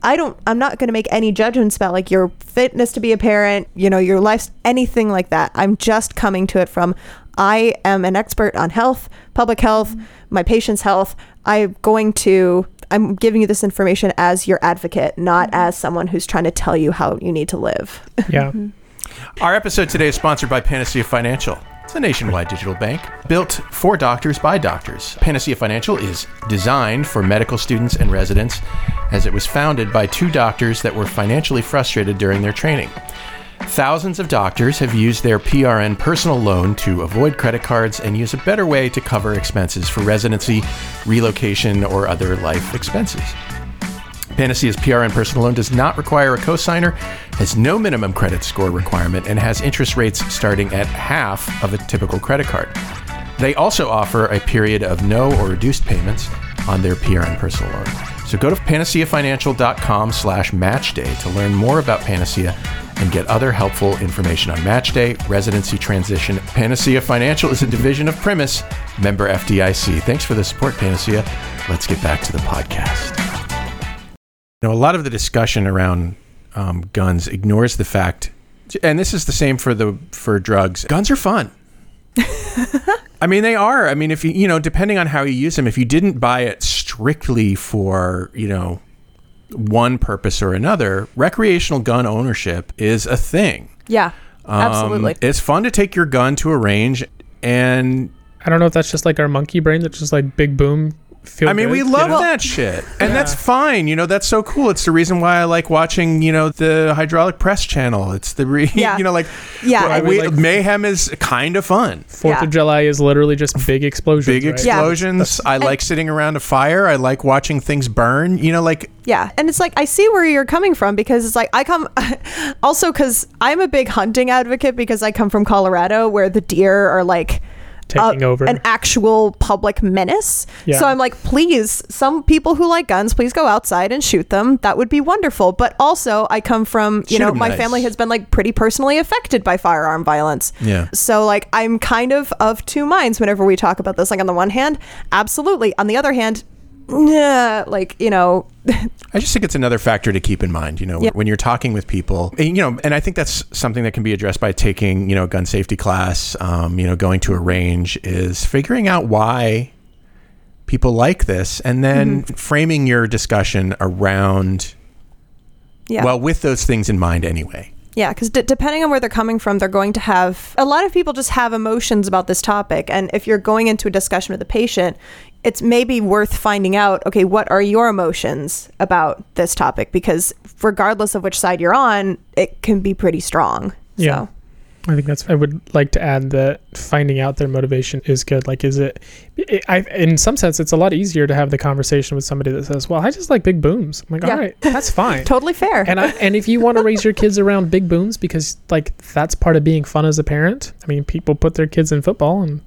I don't, I'm not going to make any judgments about like your fitness to be a parent, you know, your life, anything like that. I'm just coming to it from, I am an expert on health, public health, mm-hmm. my patient's health. I'm going to I'm giving you this information as your advocate, not mm-hmm. as someone who's trying to tell you how you need to live. Yeah. Our episode today is sponsored by Panacea Financial. It's a nationwide digital bank built for doctors by doctors. Panacea Financial is designed for medical students and residents as it was founded by two doctors that were financially frustrated during their training. Thousands of doctors have used their PRN personal loan to avoid credit cards and use a better way to cover expenses for residency, relocation, or other life expenses. Panacea's PRN personal loan does not require a cosigner, has no minimum credit score requirement, and has interest rates starting at half of a typical credit card. They also offer a period of no or reduced payments on their PRN personal loan. So go to panaceafinancial.com slash matchday to learn more about Panacea and get other helpful information on Matchday, residency transition. Panacea Financial is a division of Primis, member FDIC. Thanks for the support, Panacea. Let's get back to the podcast. You know, a lot of the discussion around um, guns ignores the fact, and this is the same for the for drugs. Guns are fun. I mean, they are. I mean, if you you know, depending on how you use them, if you didn't buy it strictly for you know one purpose or another, recreational gun ownership is a thing. Yeah. Um, Absolutely. it's fun to take your gun to a range and I don't know if that's just like our monkey brain that's just like big boom. Feel I mean, good, we you love know? that shit, and that's fine. You know, that's so cool. It's the reason why I like watching. You know, the hydraulic press channel. It's the re- Yeah. you know, like Yeah. well, I would we, like- mayhem is kind of fun. Fourth Yeah. of July is literally just big explosions. Big right? Yeah. explosions. I like sitting around a fire. I like watching things burn. You know, like Yeah, and it's like I see where you're coming from because it's like I come also because I'm a big hunting advocate because I come from Colorado where the deer are like Taking uh, over. an actual public menace. Yeah. So I'm like, please, some people who like guns, please go outside and shoot them. That would be wonderful. But also, I come from you Shoot know 'em my nice. family has been like pretty personally affected by firearm violence. Yeah. So like I'm kind of of two minds whenever we talk about this. Like on the one hand, absolutely. On the other hand, yeah, like you know, I just think it's another factor to keep in mind, you know, Yeah. when you're talking with people, and, you know, and I think that's something that can be addressed by taking, you know, a gun safety class, um, you know, going to a range is figuring out why people like this and then Mm-hmm. framing your discussion around, yeah. well, with those things in mind anyway. Yeah, because d- depending on where they're coming from, they're going to have a lot of people just have emotions about this topic. And if you're going into a discussion with a patient, it's maybe worth finding out okay, what are your emotions about this topic? Because regardless of which side you're on, it can be pretty strong. Yeah. I think that's. I would like to add that finding out their motivation is good. Like, is it? it I, in some sense, it's a lot easier to have the conversation with somebody that says, "Well, I just like big booms." I'm like, Yeah. all right, that's fine. totally fair. and I, and if you want to raise your kids around big booms because like that's part of being fun as a parent. I mean, people put their kids in football, and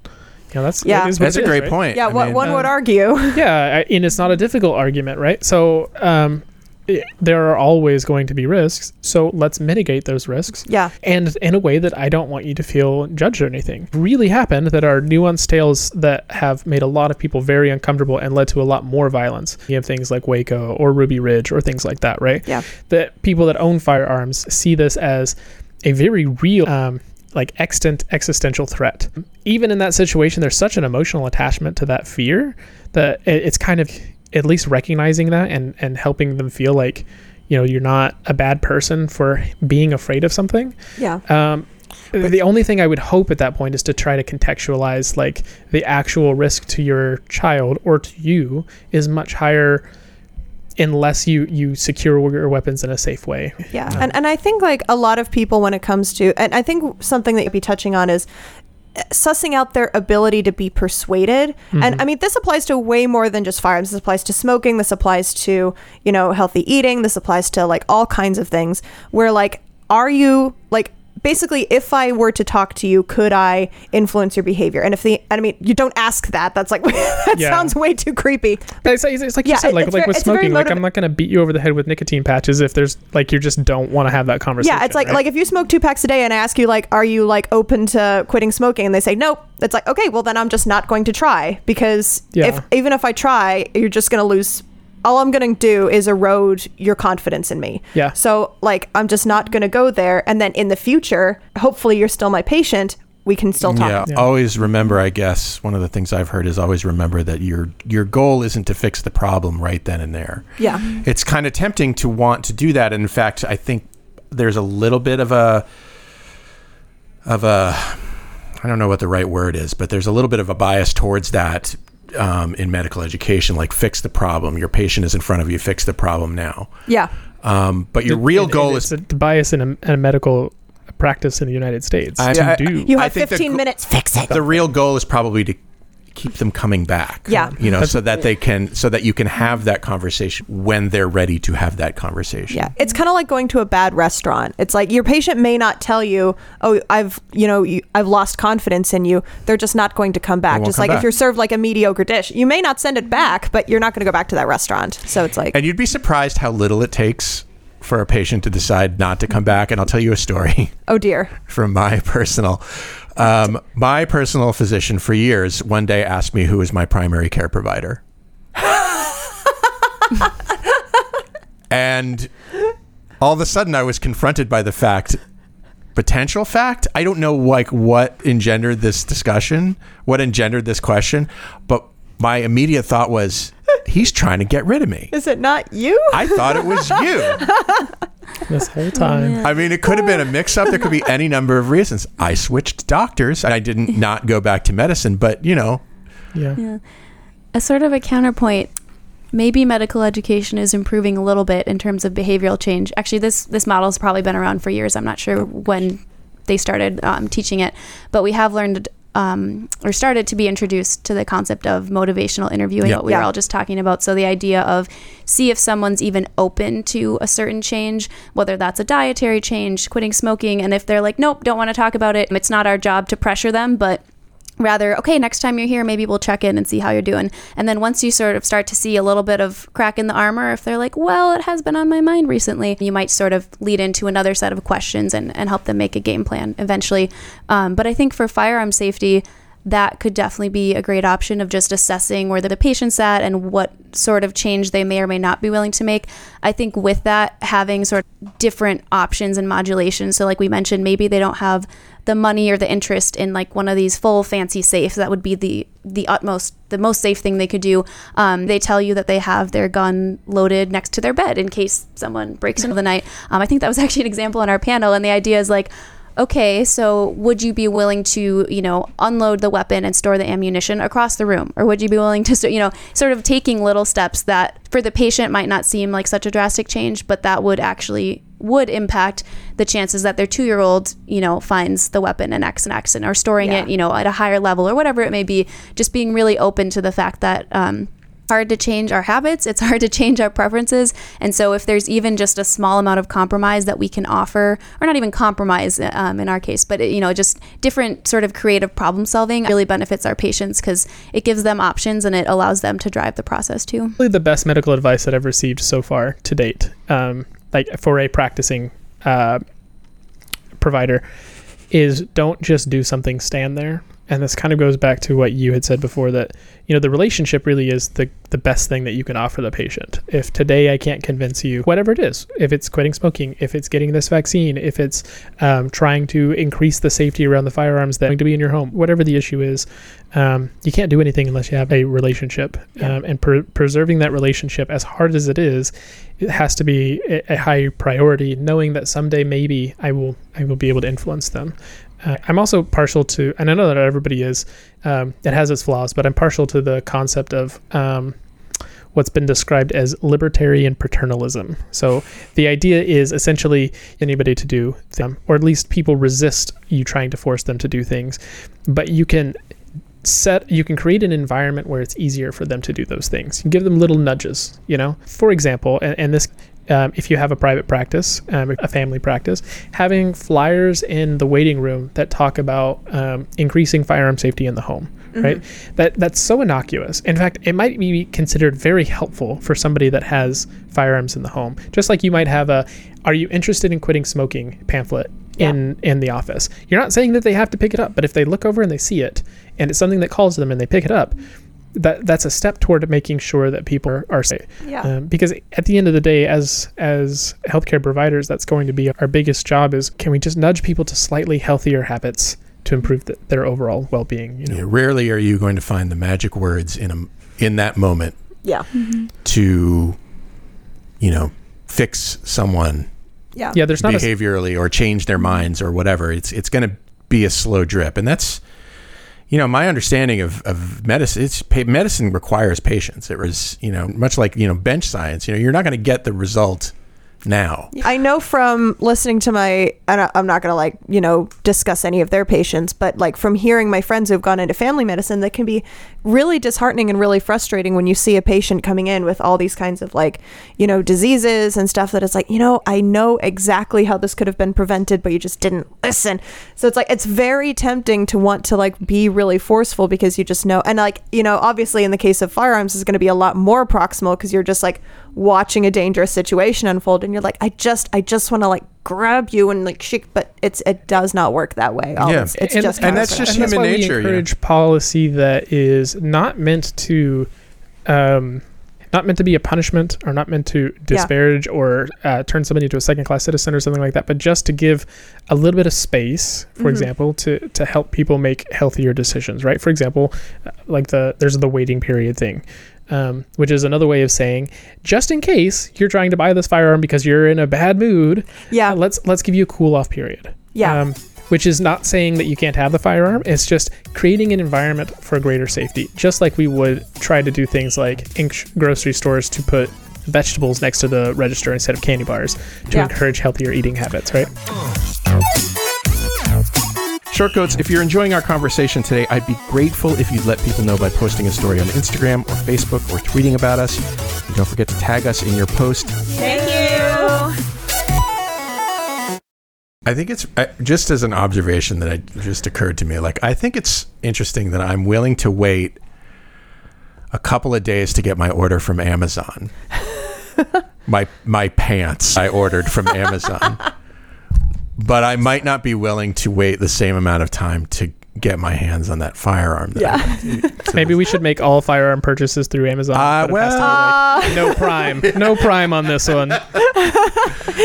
you know that's Yeah. it is That's it a is, great right? point. yeah, I what mean, one would uh, argue. Yeah, and it's not a difficult argument, right? So um, it, there are always going to be risks. So let's mitigate those risks. yeah. and in a way that I don't want you to feel judged or anything. Really happened that are nuanced tales that have made a lot of people very uncomfortable and led to a lot more violence. You have things like Waco or Ruby Ridge or things like that, right? Yeah. That people that own firearms see this as a very real. Um, like extant existential threat. Even in that situation, there's such an emotional attachment to that fear that it's kind of at least recognizing that and and helping them feel like you know you're not a bad person for being afraid of something Yeah. um, the only thing I would hope at that point is to try to contextualize like the actual risk to your child or to you is much higher unless you you secure your weapons in a safe way. Yeah. And, and I think like a lot of people when it comes to and I think something that you'd be touching on is uh, sussing out their ability to be persuaded. And I mean this applies to way more than just firearms. This applies to smoking, this applies to, you know, healthy eating, this applies to like all kinds of things where like are you like basically if I were to talk to you, could I influence your behavior? And if the I mean you don't ask that. That's like that Yeah. sounds way too creepy. But it's, it's, like Yeah, you said, like like very- with smoking, like I'm not going to beat you over the head with nicotine patches if there's like you just don't want to have that conversation. Yeah, it's like right? like if you smoke two packs a day and I ask you like, are you like open to quitting smoking? And they say nope. It's like okay, well then I'm just not going to try because Yeah. if even if I try, you're just gonna lose. All I'm gonna do is erode your confidence in me. Yeah. So like I'm just not gonna go there. And then in the future, hopefully you're still my patient. we can still talk. Yeah, Yeah. always remember. I guess one of the things I've heard is always remember that your your goal isn't to fix the problem right then and there. Yeah. It's kind of tempting to want to do that. And in fact, I think there's a little bit of a of a I don't know what the right word is, but there's a little bit of a bias towards that um, in medical education. Like, fix the problem. Your patient is in front of you. Fix the problem now. Yeah. Um, but your real And- goal and is it's a bias in a, in a medical practice in the United States I- to I- do. You I have think the 15 go- minutes. Fix it. the real goal is probably to keep them coming back. Yeah. You know, so that they can, so that you can have that conversation when they're ready to have that conversation. Yeah, it's kind of like going to a bad restaurant. It's like your patient may not tell you, "Oh, I've you know you, I've lost confidence in you." They're just not going to come back. Just come like back. if you're served like a mediocre dish, you may not send it back, but you're not going to go back to that restaurant. So it's like, And you'd be surprised how little it takes for a patient to decide not to come back. And I'll tell you a story oh dear, from my personal, um, my personal physician for years one day asked me who was my primary care provider. and all of a sudden I was confronted by the fact potential fact I don't know like what engendered this discussion what engendered this question but my immediate thought was he's trying to get rid of me is it not you? I thought it was you this whole time. I mean, it could have been a mix up. There could be any number of reasons. I switched doctors. And I didn't not go back to medicine, but you know, Yeah. Yeah. A sort of a counterpoint. Maybe medical education is improving a little bit in terms of behavioral change. Actually, this this model's probably been around for years. I'm not sure when they started um, teaching it, but we have learned um, or started to be introduced to the concept of motivational interviewing, Yeah. what we Yeah. were all just talking about. So the idea of see if someone's even open to a certain change, whether that's a dietary change, quitting smoking, and if they're like, nope, don't want to talk about it, it's not our job to pressure them, but rather okay next time you're here maybe we'll check in and see how you're doing. And then once you sort of start to see a little bit of crack in the armor if they're like well it has been on my mind recently you might sort of lead into another set of questions and, and help them make a game plan eventually. Um, but i think for firearm safety that could definitely be a great option of just assessing where the patient's at and what sort of change they may or may not be willing to make. I think with that, having sort of different options and modulations. So, like we mentioned, maybe they don't have the money or the interest in like one of these full fancy safes. That would be the the utmost, the most safe thing they could do. Um, they tell you that they have their gun loaded next to their bed in case someone breaks into the night. Um, I think that was actually an example on our panel, and the idea is like okay, so would you be willing to, you know, unload the weapon and store the ammunition across the room? Or would you be willing to, you know, sort of taking little steps that for the patient might not seem like such a drastic change, but that would actually would impact the chances that their two-year-old, you know, finds the weapon in X and X and or storing Yeah. it, you know, at a higher level or whatever it may be. Just being really open to the fact that um, hard to change our habits it's hard to change our preferences and so if there's even just a small amount of compromise that we can offer or not even compromise um, in our case but you know just different sort of creative problem solving really benefits our patients because it gives them options and it allows them to drive the process too Probably the best medical advice that I've received so far to date, um, like for a practicing uh, provider, is don't just do something, stand there. And this kind of goes back to what you had said before that, you know, the relationship really is the, the best thing that you can offer the patient. If today I can't convince you, whatever it is, if it's quitting smoking, if it's getting this vaccine, if it's um, trying to increase the safety around the firearms that are going to be in your home, whatever the issue is, um, you can't do anything unless you have a relationship. Um, and pre- preserving that relationship, as hard as it is, it has to be a, a high priority, knowing that someday maybe I will I will be able to influence them. Uh, I'm also partial to, and I know that everybody is. Um, it has its flaws, but I'm partial to the concept of um, what's been described as libertarian paternalism. So the idea is essentially anybody to do them, or at least people resist you trying to force them to do things, but you can set you can create an environment where it's easier for them to do those things you give them little nudges you know for example and, and this um, if you have a private practice um, a family practice having flyers in the waiting room that talk about um, increasing firearm safety in the home right? That that's so innocuous. In fact it might be considered very helpful for somebody that has firearms in the home. Just like you might have a are you interested in quitting smoking? pamphlet in in the office. You're not saying that they have to pick it up but if they look over and they see it and it's something that calls them and they pick it up that that's a step toward making sure that people are, are safe Yeah. um, because at the end of the day as as healthcare providers that's going to be our biggest job is can we just nudge people to slightly healthier habits to improve th- their overall well-being. You know, Yeah, rarely are you going to find the magic words in a in that moment Yeah. to you know fix someone Yeah. yeah. There's not a, behaviorally or change their minds or whatever. It's it's going to be a slow drip, and that's you know my understanding of, of medicine. It's medicine requires patience. It was you know much like you know bench science. You know you're not going to get the result now. I know from listening to my, and I'm not going to like, you know, discuss any of their patients, but like from hearing my friends who've gone into family medicine, that can be really disheartening and really frustrating when you see a patient coming in with all these kinds of like, you know, diseases and stuff that it's like, you know, I know exactly how this could have been prevented, but you just didn't listen. So it's like, it's very tempting to want to like be really forceful because you just know. And like, you know, obviously in the case of firearms, is going to be a lot more proximal because you're just like watching a dangerous situation unfold and you're like, I just, I just want to like grab you and like shake, but it's, it does not work that way. All Yeah. it's, it's and, just, and that's counterproductive. just and that's human why nature, We you know. encourage policy that is not meant to, um, not meant to be a punishment or not meant to disparage or uh, turn somebody into a second class citizen or something like that, but just to give a little bit of space, for Mm-hmm. example, to to help people make healthier decisions. Right. For example, uh, like the there's the waiting period thing. Um, which is another way of saying, just in case you're trying to buy this firearm because you're in a bad mood, Yeah. uh, let's let's give you a cool off period. Yeah. Um, which is not saying that you can't have the firearm. It's just creating an environment for greater safety. Just like we would try to do things like in grocery stores to put vegetables next to the register instead of candy bars to Yeah. encourage healthier eating habits, right? Shortcoats, if you're enjoying our conversation today, I'd be grateful if you'd let people know by posting a story on Instagram or Facebook or tweeting about us. And don't forget to tag us in your post. Thank you. I think it's uh, just as an observation that I, just occurred to me. Like, I think it's interesting that I'm willing to wait a couple of days to get my order from Amazon. my my pants I ordered from Amazon. but I might not be willing to wait the same amount of time to get my hands on that firearm. that Yeah. I- Maybe we should make all firearm purchases through Amazon. Uh, but it has to be well- like, no prime, no prime on this one.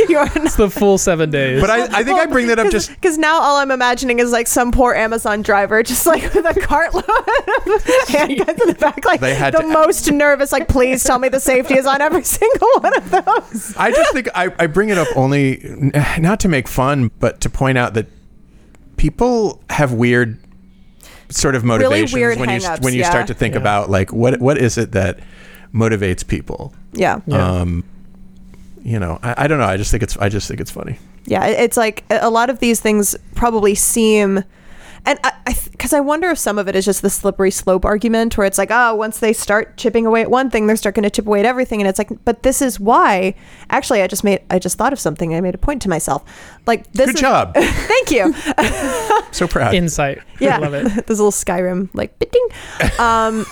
You're It's the full seven days. But I, I think I bring that up just because now all I'm imagining is like some poor Amazon driver just like with a cartload of handguns in the back, like They had the to- most nervous. Like, please tell me the safety is on every single one of those. I just think I, I bring it up only not to make fun, but to point out that people have weird sort of motivations weird when you when you yeah. start to think Yeah. about like what what is it that motivates people. Yeah, Yeah. Um, you know, I, I don't know. I just think it's I just think it's funny. yeah. It's like a a lot of these things probably seem. And I, because I, wonder if some of it is just the slippery slope argument, where it's like, oh, once they start chipping away at one thing, they're start going to chip away at everything, and it's like, but this is why. Actually, I just made, I just thought of something. I made a point to myself, like this. Good is- job. Thank you. So proud. Insight. yeah, I love it. this little Skyrim like bitting. Um,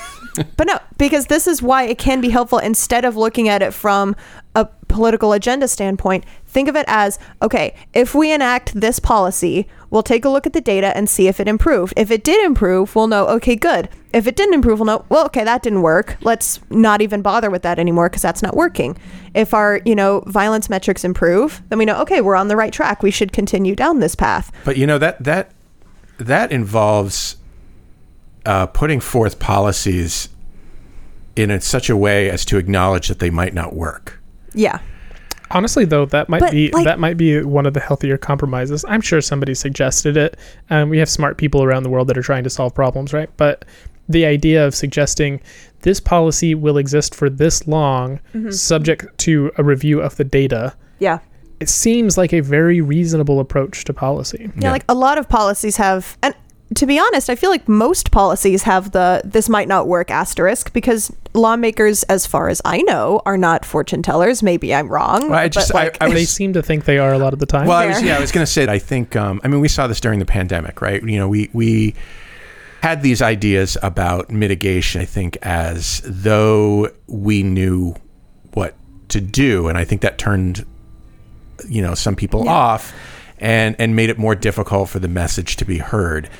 but no, because this is why it can be helpful instead of looking at it from a political agenda standpoint. Think of it as okay, if we enact this policy, we'll take a look at the data and see if it improved. If it did improve, we'll know, okay, good. If it didn't improve, we'll know, well, okay, that didn't work. Let's not even bother with that anymore because that's not working. If our, you know, violence metrics improve, then we know, okay, we're on the right track. We should continue down this path. But you know that that that involves uh, putting forth policies in a, such a way as to acknowledge that they might not work. Yeah. Honestly, though, that might But, be like- that might be one of the healthier compromises. I'm sure somebody suggested it. Um, we have smart people around the world that are trying to solve problems, right? But the idea of suggesting this policy will exist for this long, Mm-hmm. subject to a review of the data, Yeah. it seems like a very reasonable approach to policy. Yeah, like a lot of policies have, and to be honest, I feel like most policies have the this might not work asterisk because lawmakers, as far as I know, are not fortune tellers. Maybe I'm wrong. Well, I but, just like, I, I they seem to think they are a lot of the time. Well, I was, yeah, I was going to say. I think. Um, I mean, we saw this during the pandemic, right? You know, we we had these ideas about mitigation. I think as though we knew what to do, and I think that turned, you know, some people Yeah. off, and and made it more difficult for the message to be heard.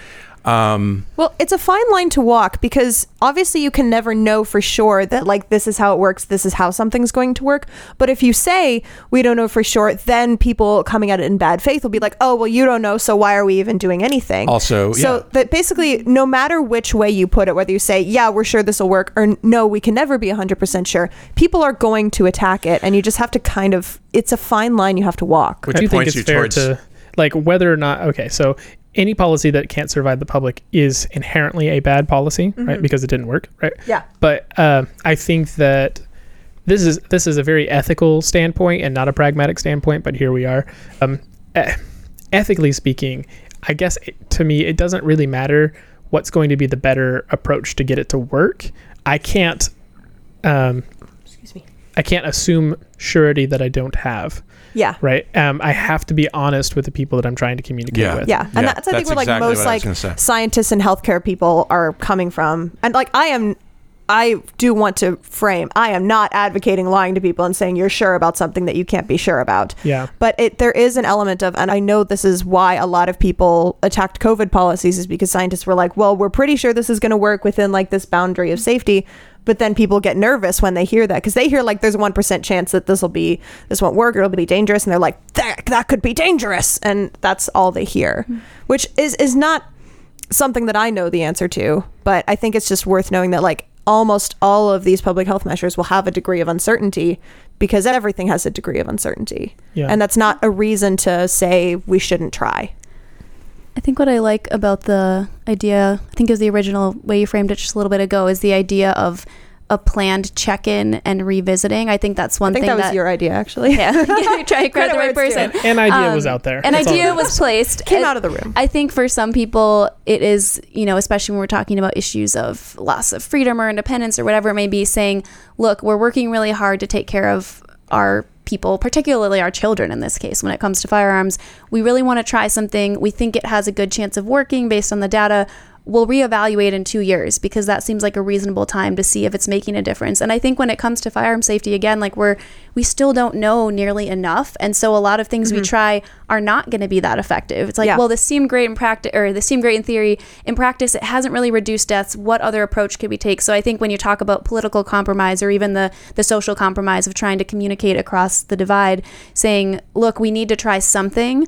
Um, Well, it's a fine line to walk because obviously you can never know for sure that like this is how it works, this is how something's going to work. But if you say we don't know for sure, then people coming at it in bad faith will be like, "Oh, well, you don't know, so why are we even doing anything?" Also, so yeah. that basically, no matter which way you put it, whether you say, "Yeah, we're sure this will work," or "No, we can never be 100% sure," people are going to attack it, and you just have to kind of. It's a fine line you have to walk. Which I do think points it's you fair towards- to like whether or not okay so any policy that can't survive the public is inherently a bad policy right? Because it didn't work right? Yeah. but uh, i think that this is this is a very ethical standpoint and not a pragmatic standpoint but here we are. Um, ethically speaking i guess it, to me it doesn't really matter what's going to be the better approach to get it to work. I can't um, Excuse me. i can't assume surety that i don't have Yeah. right? Um, I have to be honest with the people that I'm trying to communicate Yeah. with. Yeah, and Yeah, that's I think that's where like exactly most what like scientists and healthcare people are coming from. And like I am, I do want to frame. I am not advocating lying to people and saying you're sure about something that you can't be sure about. Yeah. But it there is an element of, and I know this is why a lot of people attacked COVID policies is because scientists were like, well, we're pretty sure this is going to work within like this boundary of safety. But then people get nervous when they hear that because they hear like there's a one percent chance that this will be this won't work or it'll be dangerous, and they're like that that could be dangerous, and that's all they hear, hmm. which is is not something that I know the answer to. But I think it's just worth knowing that like almost all of these public health measures will have a degree of uncertainty because everything has a degree of uncertainty, Yeah. and that's not a reason to say we shouldn't try. I think what I like about the idea, I think it was the original way you framed it just a little bit ago, is the idea of a planned check-in and revisiting. I think that's one I think thing that was your idea, actually. yeah, yeah try to grab the right it's due. person. An idea Um, was out there. An That's idea was placed. Came out of the room. I think for some people, it is, you know, especially when we're talking about issues of loss of freedom or independence or whatever it may be, saying, look, we're working really hard to take care of our people, particularly our children in this case, when it comes to firearms. We really want to try something. We think it has a good chance of working based on the data. We'll reevaluate in two years because that seems like a reasonable time to see if it's making a difference. And I think when it comes to firearm safety, again, like we're we still don't know nearly enough, and so a lot of things we mm-hmm. try are not going to be that effective. It's like, Yeah. well, this seemed great in practice, or this seemed great in theory. In practice, it hasn't really reduced deaths. What other approach could we take? So I think when you talk about political compromise or even the the social compromise of trying to communicate across the divide, saying, look, we need to try something.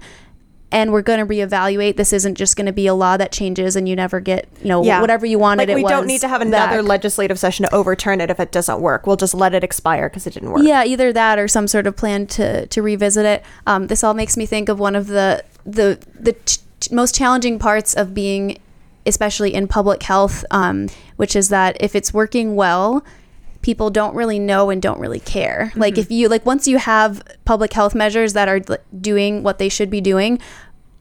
And we're going to reevaluate. This isn't just going to be a law that changes and you never get, you know, whatever you wanted. Like we don't need to have another back. legislative session to overturn it if it doesn't work. We'll just let it expire because it didn't work. Yeah, either that or some sort of plan to to revisit it. Um, this all makes me think of one of the the the ch- most challenging parts of being, especially in public health, um, which is that if it's working well. People don't really know and don't really care. Like mm-hmm. if you like once you have public health measures that are doing what they should be doing,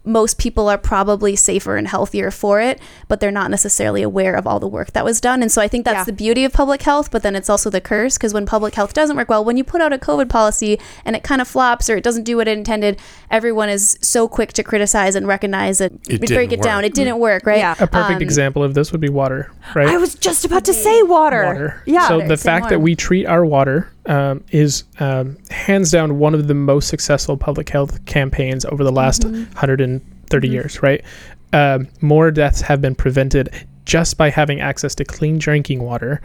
most people are probably safer and healthier for it, but they're not necessarily aware of all the work that was done. And so I think that's Yeah. the beauty of public health, but then it's also the curse because when public health doesn't work well, when you put out a COVID policy and it kind of flops or it doesn't do what it intended, everyone is so quick to criticize and recognize that It break didn't it down. It didn't work, right? Yeah. a perfect Um, example of this would be water, right? I was just about to say water. water. Yeah. So Water, the say fact that we treat our water um, is um, hands down one of the most successful public health campaigns over the last Mm-hmm. 130 years, right? Um, more deaths have been prevented just by having access to clean drinking water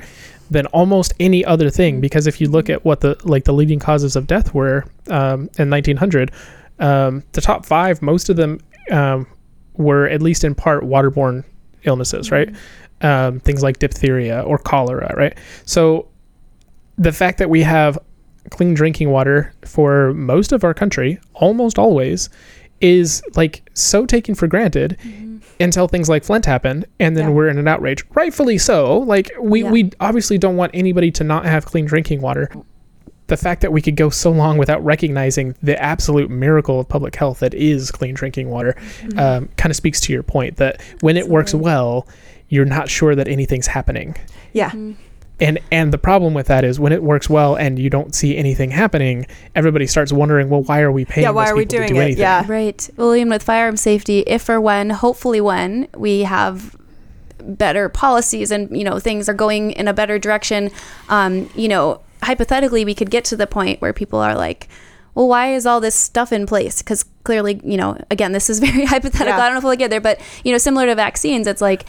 than almost any other thing. Because if you look at what the like the leading causes of death were um, in 1900, um, the top five, most of them um, were at least in part waterborne illnesses, right? Um, things like diphtheria or cholera, right? So the fact that we have clean drinking water for most of our country, almost always, is like so taken for granted until things like Flint happen, and then Yeah. we're in an outrage. Rightfully so. Like we Yeah. we obviously don't want anybody to not have clean drinking water. The fact that we could go so long without recognizing the absolute miracle of public health that is clean drinking water um, kind of speaks to your point that when it works well, you're not sure that anything's happening yeah. Mm-hmm. And and the problem with that is when it works well and you don't see anything happening everybody starts wondering well why are we paying Yeah, why are we doing do it? anything? Yeah. Right. Well, even with firearm safety, if or when, hopefully when we have better policies and you know things are going in a better direction, um, you know, hypothetically we could get to the point where people are like, well, why is all this stuff in place? Because clearly, you know, again, this is very hypothetical. Yeah. I don't know if we'll get there, but you know, similar to vaccines, it's like,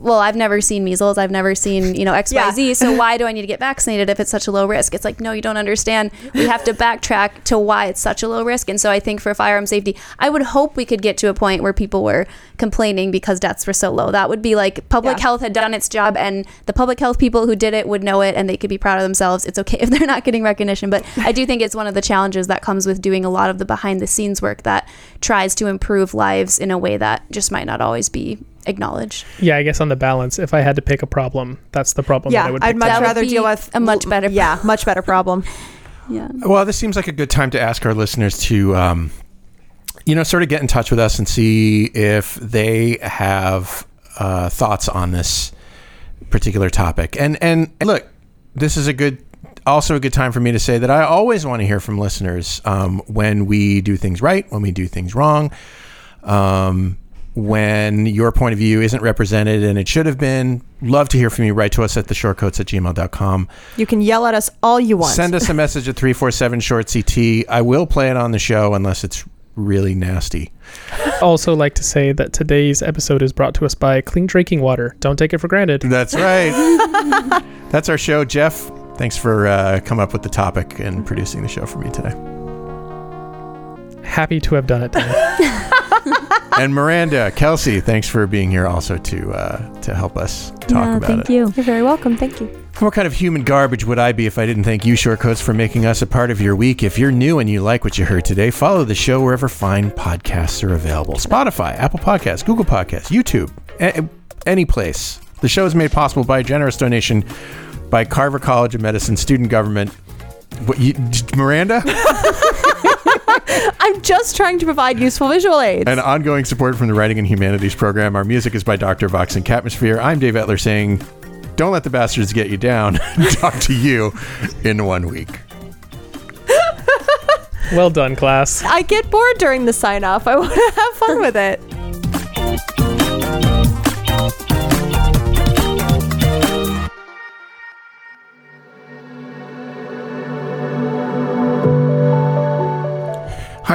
well, I've never seen measles. I've never seen, you know, XYZ. Yeah. So why do I need to get vaccinated if it's such a low risk? It's like, no, you don't understand. We have to backtrack to why it's such a low risk. And so I think for firearm safety, I would hope we could get to a point where people were complaining because deaths were so low. That would be like public Yeah. health had done its job and the public health people who did it would know it and they could be proud of themselves. It's okay if they're not getting recognition. But I do think it's one of the challenges that comes with doing a lot of the behind the scenes work that tries to improve lives in a way that just might not always be acknowledged. Yeah, I guess on the balance, if I had to pick a problem, that's the problem Yeah, that I would I'd much That would rather be deal with a much better Yeah, much better problem. Yeah. Well, this seems like a good time to ask our listeners to, um, you know, sort of get in touch with us and see if they have uh, thoughts on this particular topic. And and look, this is a good, also a good time for me to say that I always want to hear from listeners um, when we do things right, when we do things wrong. Um, when your point of view isn't represented and it should have been, love to hear from you. Write to us at the shortcoats at gmail.com. You can yell at us all you want. Send us a message at 347 short CT. I will play it on the show unless it's really nasty. also like to say that today's episode is brought to us by Clean Drinking Water. Don't take it for granted. That's right. That's our show. Jeff, thanks for uh, coming up with the topic and producing the show for me today. Happy to have done it and Miranda, Kelsey, thanks for being here also to uh, to help us talk about it. Thank you. You're very welcome. Thank you. What kind of human garbage would I be if I didn't thank you, Shortcoats, for making us a part of your week? If you're new and you like what you heard today, follow the show wherever fine podcasts are available Spotify, Apple Podcasts, Google Podcasts, YouTube, a- any place. The show is made possible by a generous donation by Carver College of Medicine student government. What, you, Miranda? I'm just trying to provide useful visual aids. and ongoing support from the Writing and Humanities program. Our music is by Dr. Vox and Catmosphere. I'm Dave Etler saying, don't let the bastards get you down. Talk to you in one week. well done, class. I get bored during the sign off. I want to have fun with it.